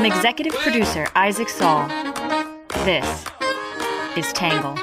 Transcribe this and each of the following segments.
From executive producer Isaac Saul, this is Tangle.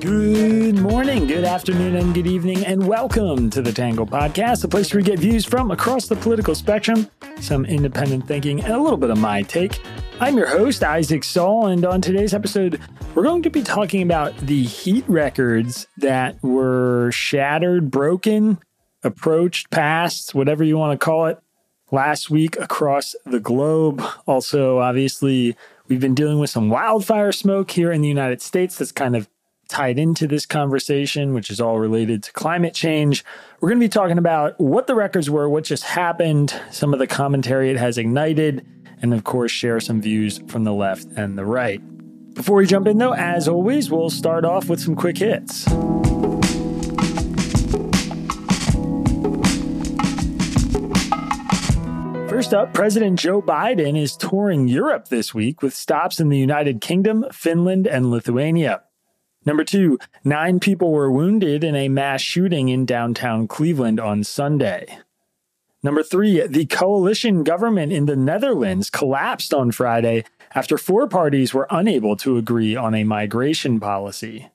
Good morning, good afternoon, and good evening, and welcome to the Tangle Podcast, a place where we get views from across the political spectrum, some independent thinking, and a little bit of my take. I'm your host, Isaac Saul, and on today's episode, we're going to be talking about the heat records that were shattered, broken, approached, passed, whatever you want to call it, last week across the globe. Also, obviously, we've been dealing with some wildfire smoke here in the United States that's kind of tied into this conversation, which is all related to climate change. We're going to be talking about what the records were, what just happened, some of the commentary it has ignited, and of course, share some views from the left and the right. Before we jump in, though, as always, we'll start off with some quick hits. First up, President Joe Biden is touring Europe this week with stops in the United Kingdom, Finland, and Lithuania. Number two, nine people were wounded in a mass shooting in downtown Cleveland on Sunday. Number three, the coalition government in the Netherlands collapsed on Friday after four parties were unable to agree on a migration policy.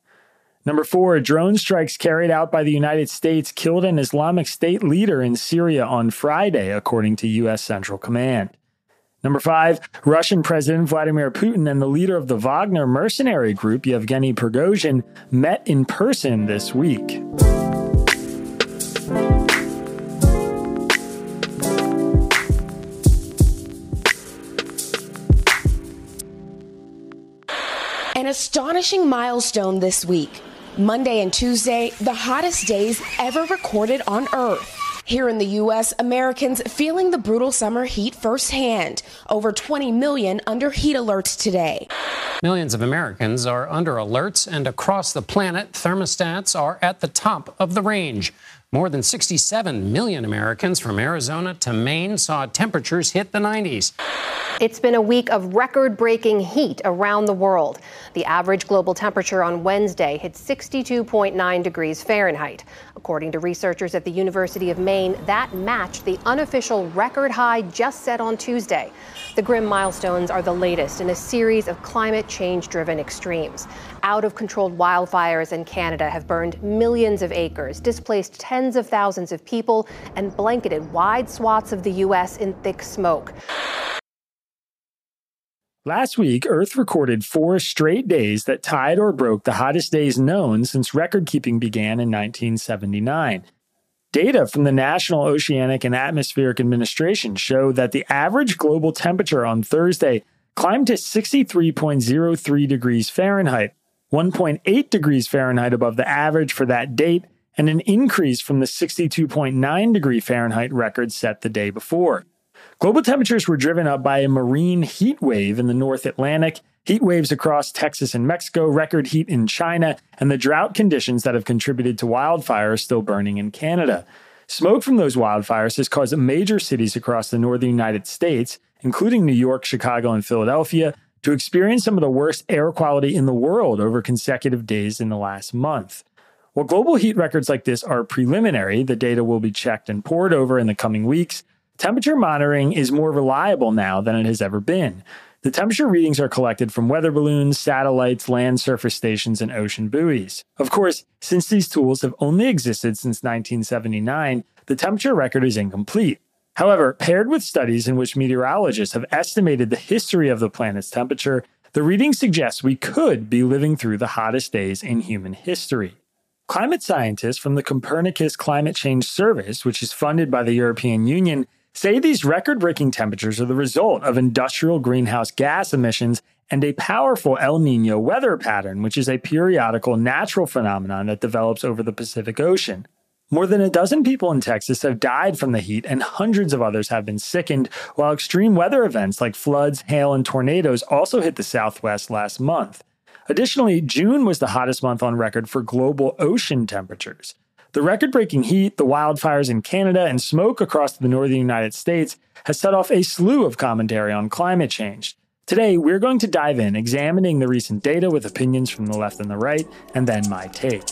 Number four, drone strikes carried out by the United States killed an Islamic State leader in Syria on Friday, according to U.S. Central Command. Number five, Russian President Vladimir Putin and the leader of the Wagner mercenary group, Yevgeny Prigozhin, met in person this week. An astonishing milestone this week. Monday and Tuesday, the hottest days ever recorded on Earth. Here in the U.S., Americans feeling the brutal summer heat firsthand. Over 20 million under heat alerts today. Millions of Americans are under alerts, and across the planet, thermostats are at the top of the range. More than 67 million Americans from Arizona to Maine saw temperatures hit the 90s. It's been a week of record breaking heat around the world. The average global temperature on Wednesday hit 62.9 degrees Fahrenheit. According to researchers at the University of Maine, that matched the unofficial record high just set on Tuesday. The grim milestones are the latest in a series of climate change driven extremes. Out of controlled wildfires in Canada have burned millions of acres, displaced tens of thousands of people, and blanketed wide swaths of the U.S. in thick smoke. Last week, Earth recorded four straight days that tied or broke the hottest days known since record keeping began in 1979. Data from the National Oceanic and Atmospheric Administration show that the average global temperature on Thursday climbed to 63.03 degrees Fahrenheit, 1.8 degrees Fahrenheit above the average for that date, and an increase from the 62.9 degree Fahrenheit record set the day before. Global temperatures were driven up by a marine heat wave in the North Atlantic, heat waves across Texas and Mexico, record heat in China, and the drought conditions that have contributed to wildfires still burning in Canada. Smoke from those wildfires has caused major cities across the northern United States, including New York, Chicago, and Philadelphia, to experience some of the worst air quality in the world over consecutive days in the last month. While global heat records like this are preliminary, the data will be checked and pored over in the coming weeks. Temperature monitoring is more reliable now than it has ever been. The temperature readings are collected from weather balloons, satellites, land surface stations, and ocean buoys. Of course, since these tools have only existed since 1979, the temperature record is incomplete. However, paired with studies in which meteorologists have estimated the history of the planet's temperature, the readings suggest we could be living through the hottest days in human history. Climate scientists from the Copernicus Climate Change Service, which is funded by the European Union, say these record breaking temperatures are the result of industrial greenhouse gas emissions and a powerful El Nino weather pattern, which is a periodical natural phenomenon that develops over the Pacific Ocean. More than a dozen people in Texas have died from the heat, and hundreds of others have been sickened, while extreme weather events like floods, hail, and tornadoes also hit the Southwest last month. Additionally, June was the hottest month on record for global ocean temperatures. The record breaking heat, the wildfires in Canada, and smoke across the northern United States has set off a slew of commentary on climate change. Today, we're going to dive in, examining the recent data with opinions from the left and the right, and then my take.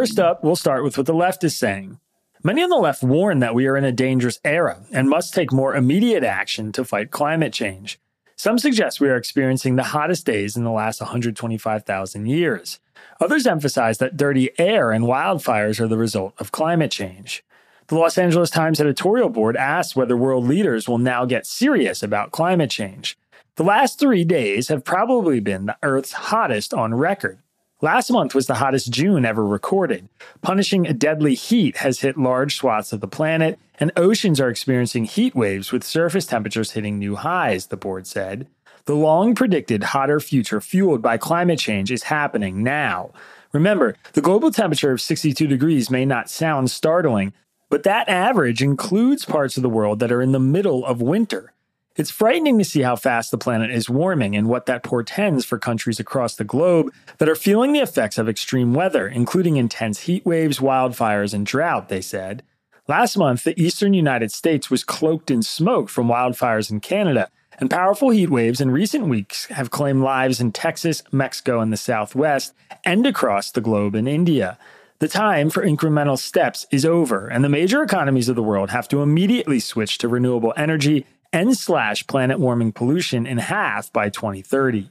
First up, we'll start with what the left is saying. Many on the left warn that we are in a dangerous era and must take more immediate action to fight climate change. Some suggest we are experiencing the hottest days in the last 125,000 years. Others emphasize that dirty air and wildfires are the result of climate change. The Los Angeles Times editorial board asks whether world leaders will now get serious about climate change. The last three days have probably been the Earth's hottest on record. Last month was the hottest June ever recorded. Punishing a deadly heat has hit large swaths of the planet, and oceans are experiencing heat waves with surface temperatures hitting new highs, the board said. The long predicted hotter future fueled by climate change is happening now. Remember, the global temperature of 62 degrees may not sound startling, but that average includes parts of the world that are in the middle of winter. It's frightening to see how fast the planet is warming and what that portends for countries across the globe that are feeling the effects of extreme weather, including intense heat waves, wildfires, and drought, they said. Last month, the eastern United States was cloaked in smoke from wildfires in Canada, and powerful heat waves in recent weeks have claimed lives in Texas, Mexico, and the Southwest, and across the globe in India. The time for incremental steps is over, and the major economies of the world have to immediately switch to renewable energy and slash planet warming pollution in half by 2030.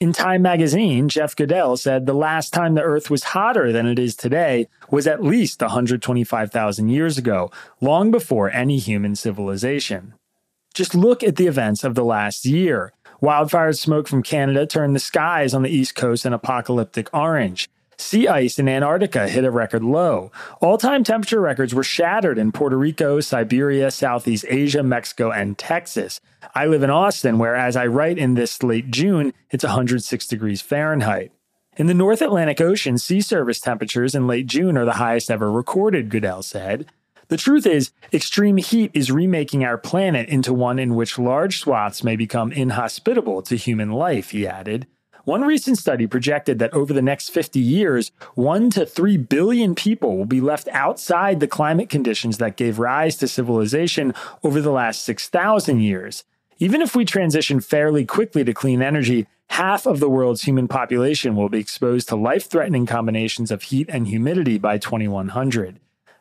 In Time magazine, Jeff Goodell said the last time the Earth was hotter than it is today was at least 125,000 years ago, long before any human civilization. Just look at the events of the last year. Wildfires smoke from Canada turned the skies on the East Coast an apocalyptic orange. Sea ice in Antarctica hit a record low. All time temperature records were shattered in Puerto Rico, Siberia, Southeast Asia, Mexico, and Texas. I live in Austin, where as I write in this late June, it's 106 degrees Fahrenheit. In the North Atlantic Ocean, sea surface temperatures in late June are the highest ever recorded, Goodell said. The truth is, extreme heat is remaking our planet into one in which large swaths may become inhospitable to human life, he added. One recent study projected that over the next 50 years, 1 to 3 billion people will be left outside the climate conditions that gave rise to civilization over the last 6,000 years. Even if we transition fairly quickly to clean energy, half of the world's human population will be exposed to life threatening combinations of heat and humidity by 2100.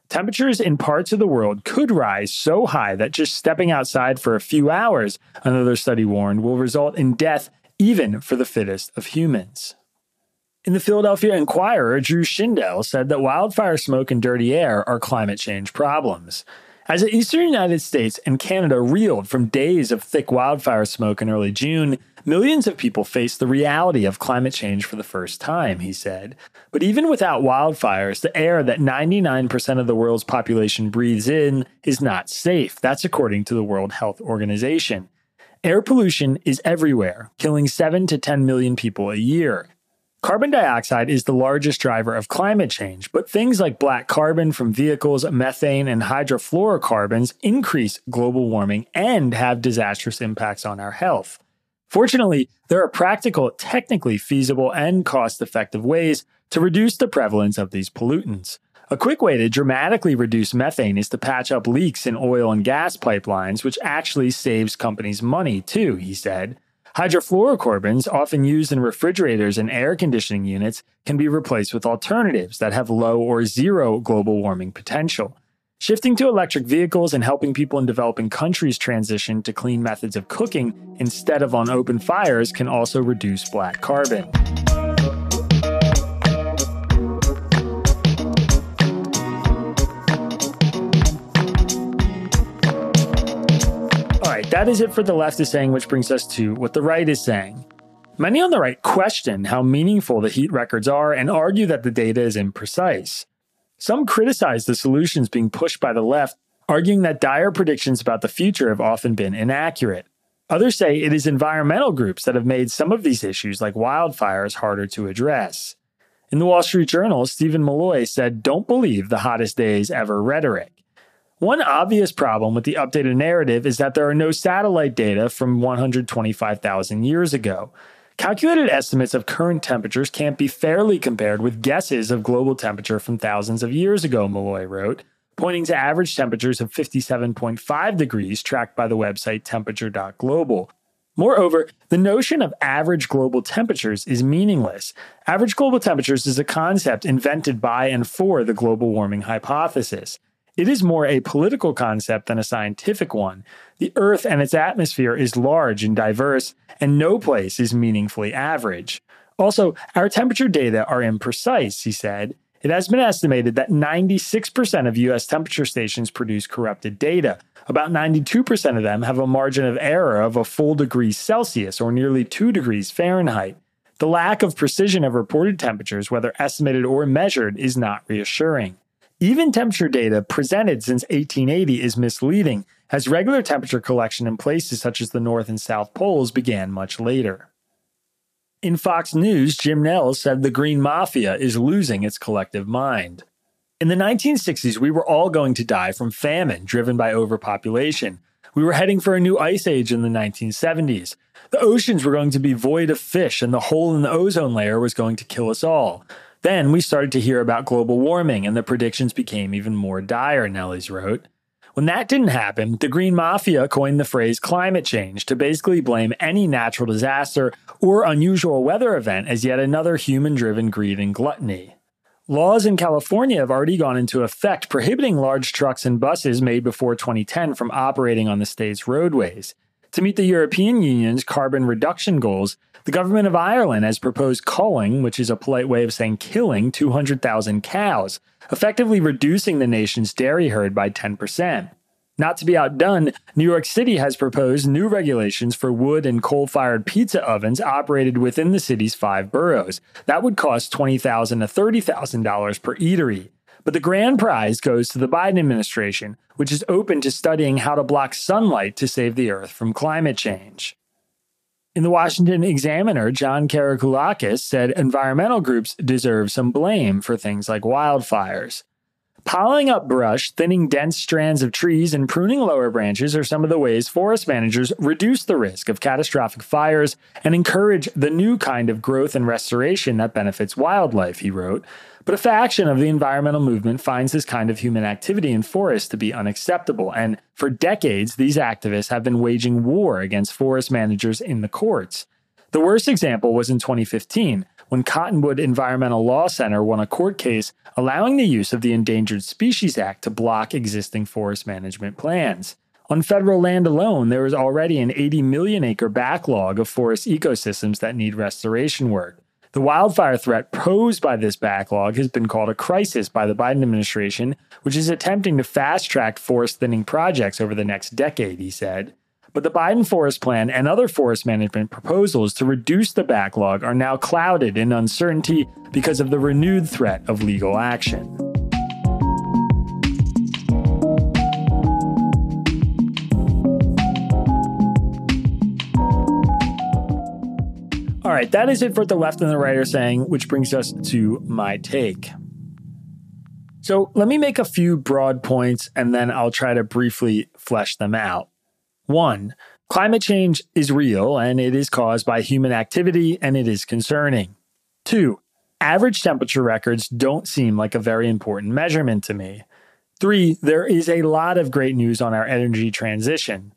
Temperatures in parts of the world could rise so high that just stepping outside for a few hours, another study warned, will result in death even for the fittest of humans. In the Philadelphia Inquirer, Drew Shindell said that wildfire smoke and dirty air are climate change problems. As the eastern United States and Canada reeled from days of thick wildfire smoke in early June, millions of people faced the reality of climate change for the first time, he said. But even without wildfires, the air that 99% of the world's population breathes in is not safe. That's according to the World Health Organization. Air pollution is everywhere, killing 7 to 10 million people a year. Carbon dioxide is the largest driver of climate change, but things like black carbon from vehicles, methane, and hydrofluorocarbons increase global warming and have disastrous impacts on our health. Fortunately, there are practical, technically feasible, and cost effective ways to reduce the prevalence of these pollutants. A quick way to dramatically reduce methane is to patch up leaks in oil and gas pipelines, which actually saves companies money too, he said. Hydrofluorocarbons, often used in refrigerators and air conditioning units, can be replaced with alternatives that have low or zero global warming potential. Shifting to electric vehicles and helping people in developing countries transition to clean methods of cooking instead of on open fires can also reduce black carbon. That is it for the left is saying, which brings us to what the right is saying. Many on the right question how meaningful the heat records are and argue that the data is imprecise. Some criticize the solutions being pushed by the left, arguing that dire predictions about the future have often been inaccurate. Others say it is environmental groups that have made some of these issues, like wildfires, harder to address. In the Wall Street Journal, Steven Milloy said, Don't believe the hottest days ever rhetoric. One obvious problem with the updated narrative is that there are no satellite data from 125,000 years ago. Calculated estimates of current temperatures can't be fairly compared with guesses of global temperature from thousands of years ago, Milloy wrote, pointing to average temperatures of 57.5 degrees tracked by the website temperature.global. Moreover, the notion of average global temperatures is meaningless. Average global temperatures is a concept invented by and for the global warming hypothesis. It is more a political concept than a scientific one. The Earth and its atmosphere is large and diverse, and no place is meaningfully average. Also, our temperature data are imprecise, he said. It has been estimated that 96% of US temperature stations produce corrupted data. About 92% of them have a margin of error of a full degree Celsius or nearly 2 degrees Fahrenheit. The lack of precision of reported temperatures, whether estimated or measured, is not reassuring. Even temperature data presented since 1880 is misleading, as regular temperature collection in places such as the North and South Poles began much later. In Fox News, Jim Nelles said the Green Mafia is losing its collective mind. In the 1960s, we were all going to die from famine driven by overpopulation. We were heading for a new ice age in the 1970s. The oceans were going to be void of fish, and the hole in the ozone layer was going to kill us all. Then we started to hear about global warming, and the predictions became even more dire, Nelles wrote. When that didn't happen, the Green Mafia coined the phrase climate change to basically blame any natural disaster or unusual weather event as yet another human driven greed and gluttony. Laws in California have already gone into effect prohibiting large trucks and buses made before 2010 from operating on the state's roadways. To meet the European Union's carbon reduction goals, the government of Ireland has proposed culling, which is a polite way of saying killing 200,000 cows, effectively reducing the nation's dairy herd by 10%. Not to be outdone, New York City has proposed new regulations for wood and coal fired pizza ovens operated within the city's five boroughs. That would cost 20,000 to $30,000 per eatery. But the grand prize goes to the Biden administration, which is open to studying how to block sunlight to save the earth from climate change. In the Washington Examiner, John Karakoulakis said environmental groups deserve some blame for things like wildfires. Piling up brush, thinning dense strands of trees, and pruning lower branches are some of the ways forest managers reduce the risk of catastrophic fires and encourage the new kind of growth and restoration that benefits wildlife, he wrote. But a faction of the environmental movement finds this kind of human activity in forests to be unacceptable, and for decades, these activists have been waging war against forest managers in the courts. The worst example was in 2015 when Cottonwood Environmental Law Center won a court case allowing the use of the Endangered Species Act to block existing forest management plans. On federal land alone, there is already an 80 million acre backlog of forest ecosystems that need restoration work. The wildfire threat posed by this backlog has been called a crisis by the Biden administration, which is attempting to fast track forest thinning projects over the next decade, he said. But the Biden Forest Plan and other forest management proposals to reduce the backlog are now clouded in uncertainty because of the renewed threat of legal action. Right, that is it for the left and the right are saying, which brings us to my take. So let me make a few broad points and then I'll try to briefly flesh them out. One, climate change is real and it is caused by human activity and it is concerning. Two, average temperature records don't seem like a very important measurement to me. Three, there is a lot of great news on our energy transition.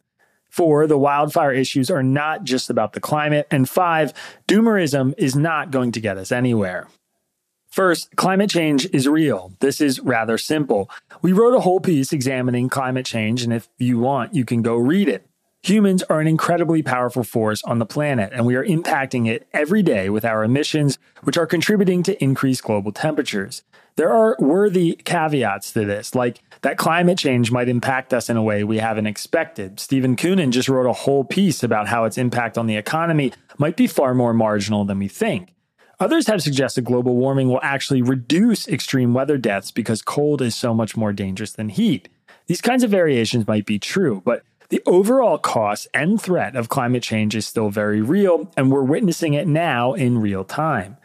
Four, the wildfire issues are not just about the climate. And five, doomerism is not going to get us anywhere. First, climate change is real. This is rather simple. We wrote a whole piece examining climate change, and if you want, you can go read it. Humans are an incredibly powerful force on the planet, and we are impacting it every day with our emissions, which are contributing to increased global temperatures. There are worthy caveats to this, like that climate change might impact us in a way we haven't expected. Steven Koonin just wrote a whole piece about how its impact on the economy might be far more marginal than we think. Others have suggested global warming will actually reduce extreme weather deaths because cold is so much more dangerous than heat. These kinds of variations might be true, but the overall cost and threat of climate change is still very real, and we're witnessing it now in real time.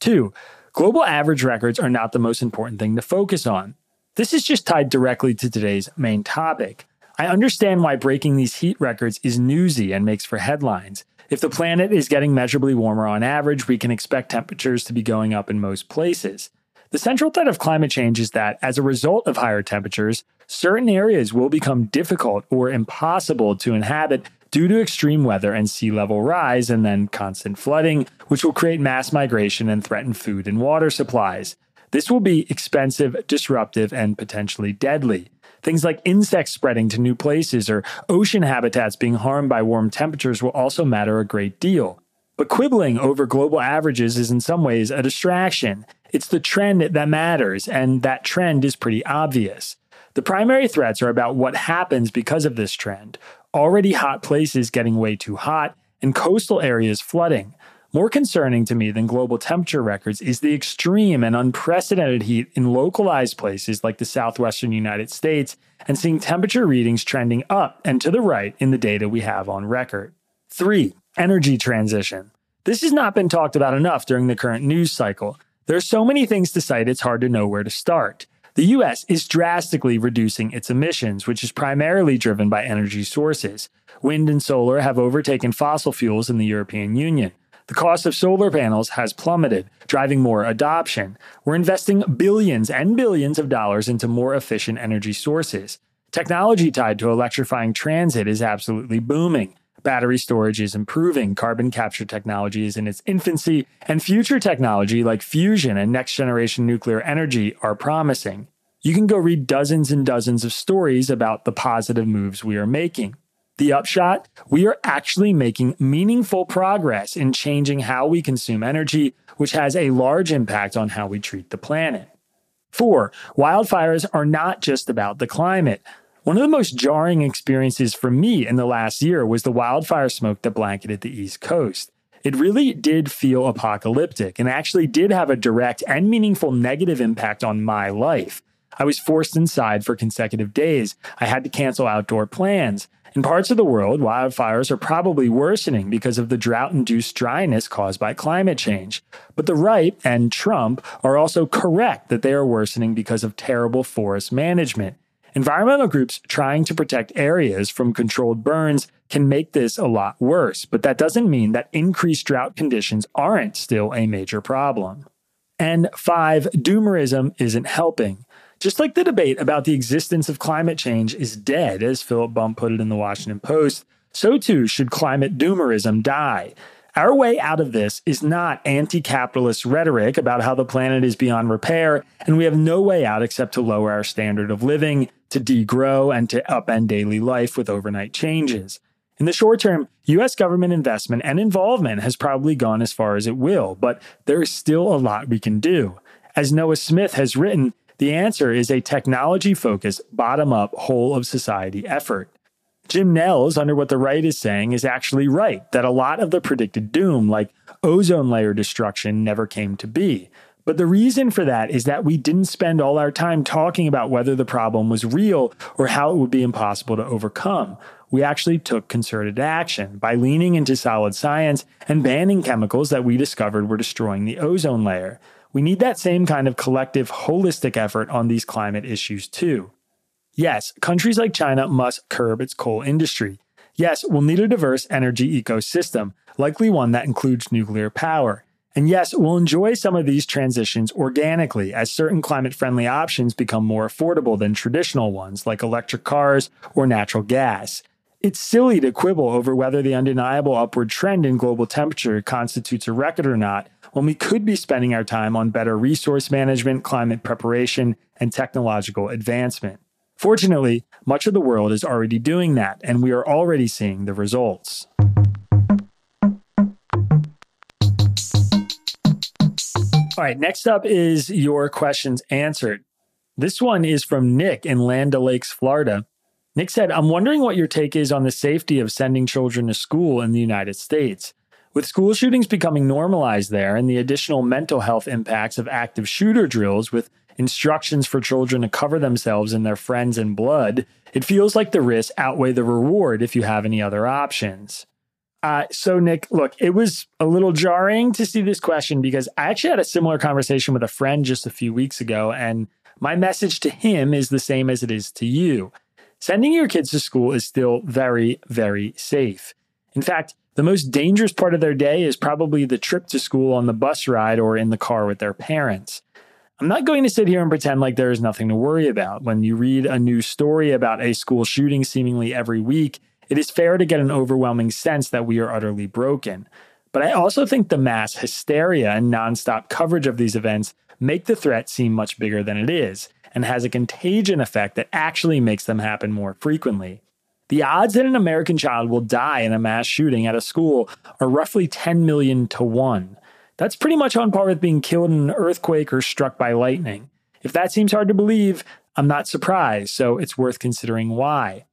Two, Global average records are not the most important thing to focus on. This is just tied directly to today's main topic. I understand why breaking these heat records is newsy and makes for headlines. If the planet is getting measurably warmer on average, we can expect temperatures to be going up in most places. The central threat of climate change is that, as a result of higher temperatures, certain areas will become difficult or impossible to inhabit due to extreme weather and sea level rise, and then constant flooding, which will create mass migration and threaten food and water supplies. This will be expensive, disruptive, and potentially deadly. Things like insects spreading to new places or ocean habitats being harmed by warm temperatures will also matter a great deal. But quibbling over global averages is in some ways a distraction. It's the trend that matters, and that trend is pretty obvious. The primary threats are about what happens because of this trend already hot places getting way too hot, and coastal areas flooding. More concerning to me than global temperature records is the extreme and unprecedented heat in localized places like the southwestern United States and seeing temperature readings trending up and to the right in the data we have on record. Three, energy transition. This has not been talked about enough during the current news cycle. There are so many things to cite, it's hard to know where to start. The US is drastically reducing its emissions, which is primarily driven by energy sources. Wind and solar have overtaken fossil fuels in the European Union. The cost of solar panels has plummeted, driving more adoption. We're investing billions and billions of dollars into more efficient energy sources. Technology tied to electrifying transit is absolutely booming. Battery storage is improving, carbon capture technology is in its infancy, and future technology like fusion and next generation nuclear energy are promising. You can go read dozens and dozens of stories about the positive moves we are making. The upshot we are actually making meaningful progress in changing how we consume energy, which has a large impact on how we treat the planet. Four, wildfires are not just about the climate. One of the most jarring experiences for me in the last year was the wildfire smoke that blanketed the East Coast. It really did feel apocalyptic and actually did have a direct and meaningful negative impact on my life. I was forced inside for consecutive days. I had to cancel outdoor plans. In parts of the world, wildfires are probably worsening because of the drought induced dryness caused by climate change. But the right and Trump are also correct that they are worsening because of terrible forest management. Environmental groups trying to protect areas from controlled burns can make this a lot worse, but that doesn't mean that increased drought conditions aren't still a major problem. And five, doomerism isn't helping. Just like the debate about the existence of climate change is dead, as Philip Bump put it in the Washington Post, so too should climate doomerism die. Our way out of this is not anti capitalist rhetoric about how the planet is beyond repair, and we have no way out except to lower our standard of living, to degrow, and to upend daily life with overnight changes. In the short term, US government investment and involvement has probably gone as far as it will, but there is still a lot we can do. As Noah Smith has written, the answer is a technology focused, bottom up, whole of society effort. Jim Nels, under what the right is saying, is actually right that a lot of the predicted doom, like ozone layer destruction, never came to be. But the reason for that is that we didn't spend all our time talking about whether the problem was real or how it would be impossible to overcome. We actually took concerted action by leaning into solid science and banning chemicals that we discovered were destroying the ozone layer. We need that same kind of collective, holistic effort on these climate issues too. Yes, countries like China must curb its coal industry. Yes, we'll need a diverse energy ecosystem, likely one that includes nuclear power. And yes, we'll enjoy some of these transitions organically as certain climate friendly options become more affordable than traditional ones like electric cars or natural gas. It's silly to quibble over whether the undeniable upward trend in global temperature constitutes a record or not when we could be spending our time on better resource management, climate preparation, and technological advancement. Fortunately, much of the world is already doing that, and we are already seeing the results. All right, next up is your questions answered. This one is from Nick in Land O'Lakes, Florida. Nick said, I'm wondering what your take is on the safety of sending children to school in the United States. With school shootings becoming normalized there and the additional mental health impacts of active shooter drills with instructions for children to cover themselves and their friends in blood, it feels like the risks outweigh the reward if you have any other options. Uh, so, Nick, look, it was a little jarring to see this question because I actually had a similar conversation with a friend just a few weeks ago, and my message to him is the same as it is to you. Sending your kids to school is still very, very safe. In fact, the most dangerous part of their day is probably the trip to school on the bus ride or in the car with their parents. I'm not going to sit here and pretend like there is nothing to worry about. When you read a new story about a school shooting seemingly every week, it is fair to get an overwhelming sense that we are utterly broken. But I also think the mass hysteria and nonstop coverage of these events make the threat seem much bigger than it is and has a contagion effect that actually makes them happen more frequently. The odds that an American child will die in a mass shooting at a school are roughly 10 million to 1. That's pretty much on par with being killed in an earthquake or struck by lightning. If that seems hard to believe, I'm not surprised, so it's worth considering why.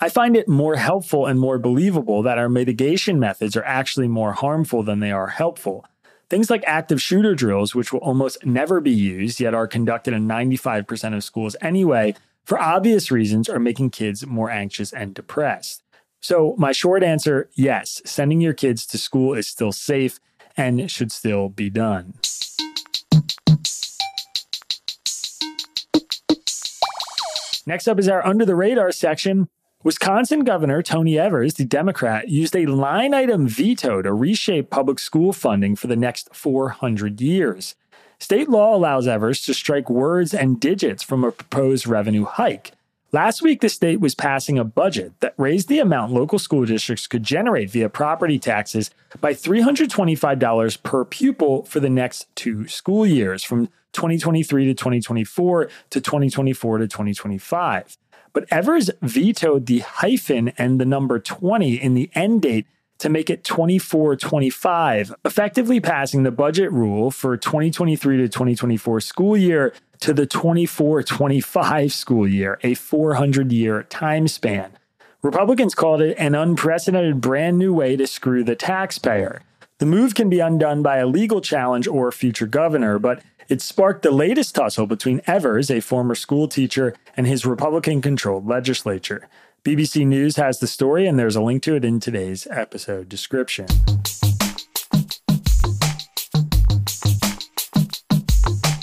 I find it more helpful and more believable that our mitigation methods are actually more harmful than they are helpful. Things like active shooter drills, which will almost never be used, yet are conducted in 95% of schools anyway, for obvious reasons, are making kids more anxious and depressed. So, my short answer yes, sending your kids to school is still safe and should still be done. Next up is our under the radar section. Wisconsin Governor Tony Evers, the Democrat, used a line item veto to reshape public school funding for the next 400 years. State law allows Evers to strike words and digits from a proposed revenue hike. Last week, the state was passing a budget that raised the amount local school districts could generate via property taxes by $325 per pupil for the next two school years, from 2023 to 2024 to 2024 to 2025. But Evers vetoed the hyphen and the number 20 in the end date to make it 2425, effectively passing the budget rule for 2023 to 2024 school year to the 24 25 school year, a 400 year time span. Republicans called it an unprecedented brand new way to screw the taxpayer. The move can be undone by a legal challenge or future governor, but it sparked the latest tussle between Evers, a former school teacher, and his Republican controlled legislature. BBC News has the story, and there's a link to it in today's episode description.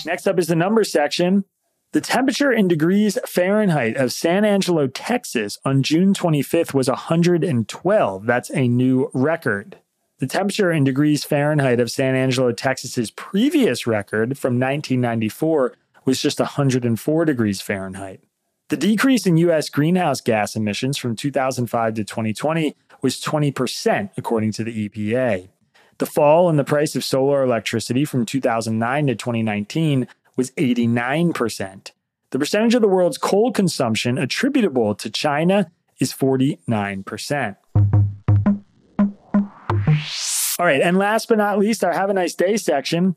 Next up is the number section. The temperature in degrees Fahrenheit of San Angelo, Texas on June 25th was 112. That's a new record. The temperature in degrees Fahrenheit of San Angelo, Texas's previous record from 1994 was just 104 degrees Fahrenheit. The decrease in U.S. greenhouse gas emissions from 2005 to 2020 was 20%, according to the EPA. The fall in the price of solar electricity from 2009 to 2019 was 89%. The percentage of the world's coal consumption attributable to China is 49%. All right, and last but not least, our Have a Nice Day section.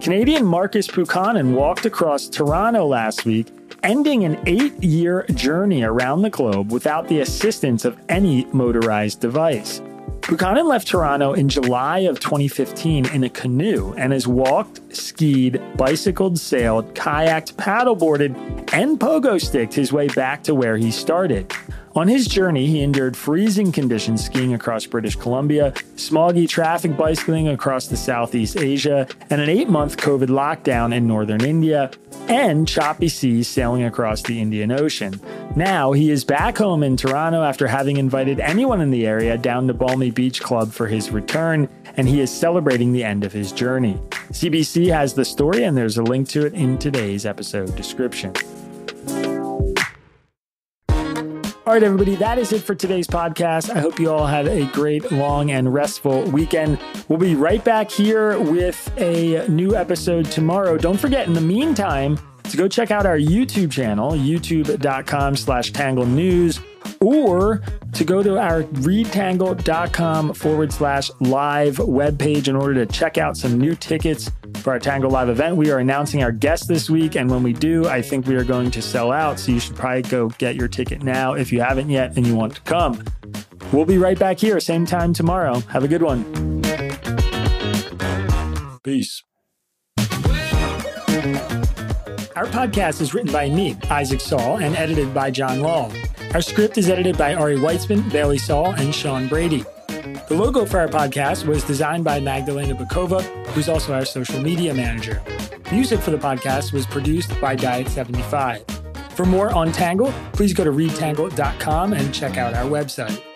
Canadian Marcus Buchanan walked across Toronto last week, ending an eight year journey around the globe without the assistance of any motorized device. Buchanan left Toronto in July of 2015 in a canoe and has walked, skied, bicycled, sailed, kayaked, paddleboarded, and pogo sticked his way back to where he started. On his journey, he endured freezing conditions skiing across British Columbia, smoggy traffic bicycling across the Southeast Asia, and an eight month COVID lockdown in northern India, and choppy seas sailing across the Indian Ocean. Now he is back home in Toronto after having invited anyone in the area down to Balmy Beach Club for his return, and he is celebrating the end of his journey. CBC has the story, and there's a link to it in today's episode description. All right, everybody, that is it for today's podcast. I hope you all had a great, long, and restful weekend. We'll be right back here with a new episode tomorrow. Don't forget, in the meantime, to go check out our YouTube channel, youtube.com slash tangle news or to go to our readtangle.com forward slash live webpage in order to check out some new tickets for our Tangle Live event. We are announcing our guest this week, and when we do, I think we are going to sell out. So you should probably go get your ticket now if you haven't yet and you want to come. We'll be right back here, same time tomorrow. Have a good one. Peace. Our podcast is written by me, Isaac Saul, and edited by Jon Lall. Our script is edited by Ari Weitzman, Bailey Saul, and Sean Brady. The logo for our podcast was designed by Magdalena Bokowa, who's also our social media manager. Music for the podcast was produced by Diet75. For more on Tangle, please go to readtangle.com and check out our website.